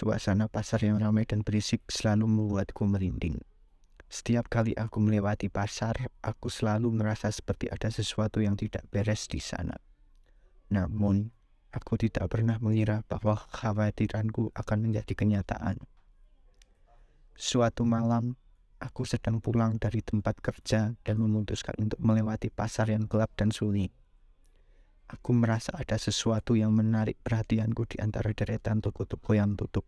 Suasana pasar yang ramai dan berisik selalu membuatku merinding. Setiap kali aku melewati pasar, aku selalu merasa seperti ada sesuatu yang tidak beres di sana. Namun, aku tidak pernah mengira bahwa kekhawatiranku akan menjadi kenyataan. Suatu malam, aku sedang pulang dari tempat kerja dan memutuskan untuk melewati pasar yang gelap dan sunyi. Aku merasa ada sesuatu yang menarik perhatianku di antara deretan toko-toko yang tutup.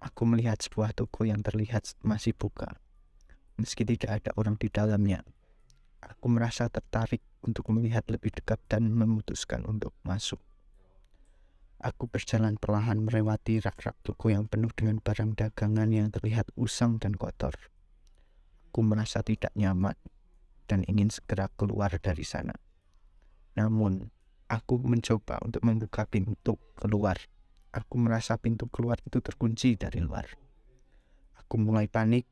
Aku melihat sebuah toko yang terlihat masih buka, meski tidak ada orang di dalamnya. Aku merasa tertarik untuk melihat lebih dekat dan memutuskan untuk masuk. Aku berjalan perlahan melewati rak-rak toko yang penuh dengan barang dagangan yang terlihat usang dan kotor. Aku merasa tidak nyaman dan ingin segera keluar dari sana. Namun, aku mencoba untuk membuka pintu keluar. Aku merasa pintu keluar itu terkunci dari luar. Aku mulai panik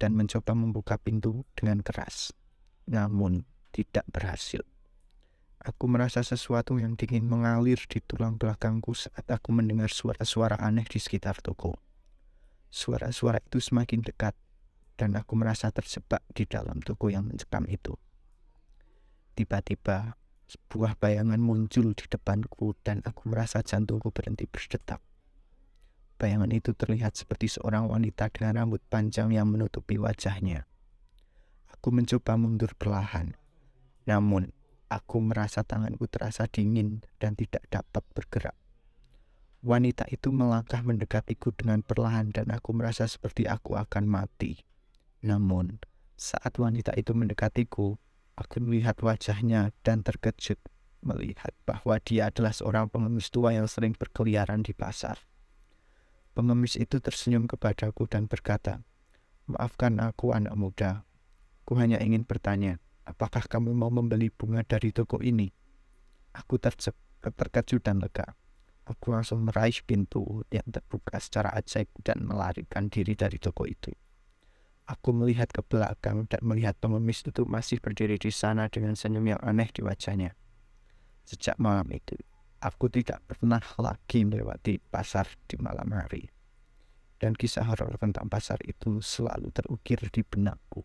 dan mencoba membuka pintu dengan keras. Namun, tidak berhasil. Aku merasa sesuatu yang dingin mengalir di tulang belakangku saat aku mendengar suara-suara aneh di sekitar toko. Suara-suara itu semakin dekat, dan aku merasa terjebak di dalam toko yang mencekam itu. Tiba-tiba, sebuah bayangan muncul di depanku dan aku merasa jantungku berhenti berdetak. Bayangan itu terlihat seperti seorang wanita dengan rambut panjang yang menutupi wajahnya. Aku mencoba mundur perlahan, namun aku merasa tanganku terasa dingin dan tidak dapat bergerak. Wanita itu melangkah mendekatiku dengan perlahan dan aku merasa seperti aku akan mati. Namun, saat wanita itu mendekatiku, Aku melihat wajahnya dan terkejut melihat bahwa dia adalah seorang pengemis tua yang sering berkeliaran di pasar. Pengemis itu tersenyum kepadaku dan berkata, Maafkan aku anak muda, aku hanya ingin bertanya, apakah kamu mau membeli bunga dari toko ini? Aku terkejut dan lega. Aku langsung meraih pintu yang terbuka secara ajaib dan melarikan diri dari toko itu. Aku melihat ke belakang dan melihat pengemis itu masih berdiri di sana dengan senyum yang aneh di wajahnya. Sejak malam itu, aku tidak pernah lagi melewati pasar di malam hari. Dan kisah horor tentang pasar itu selalu terukir di benakku.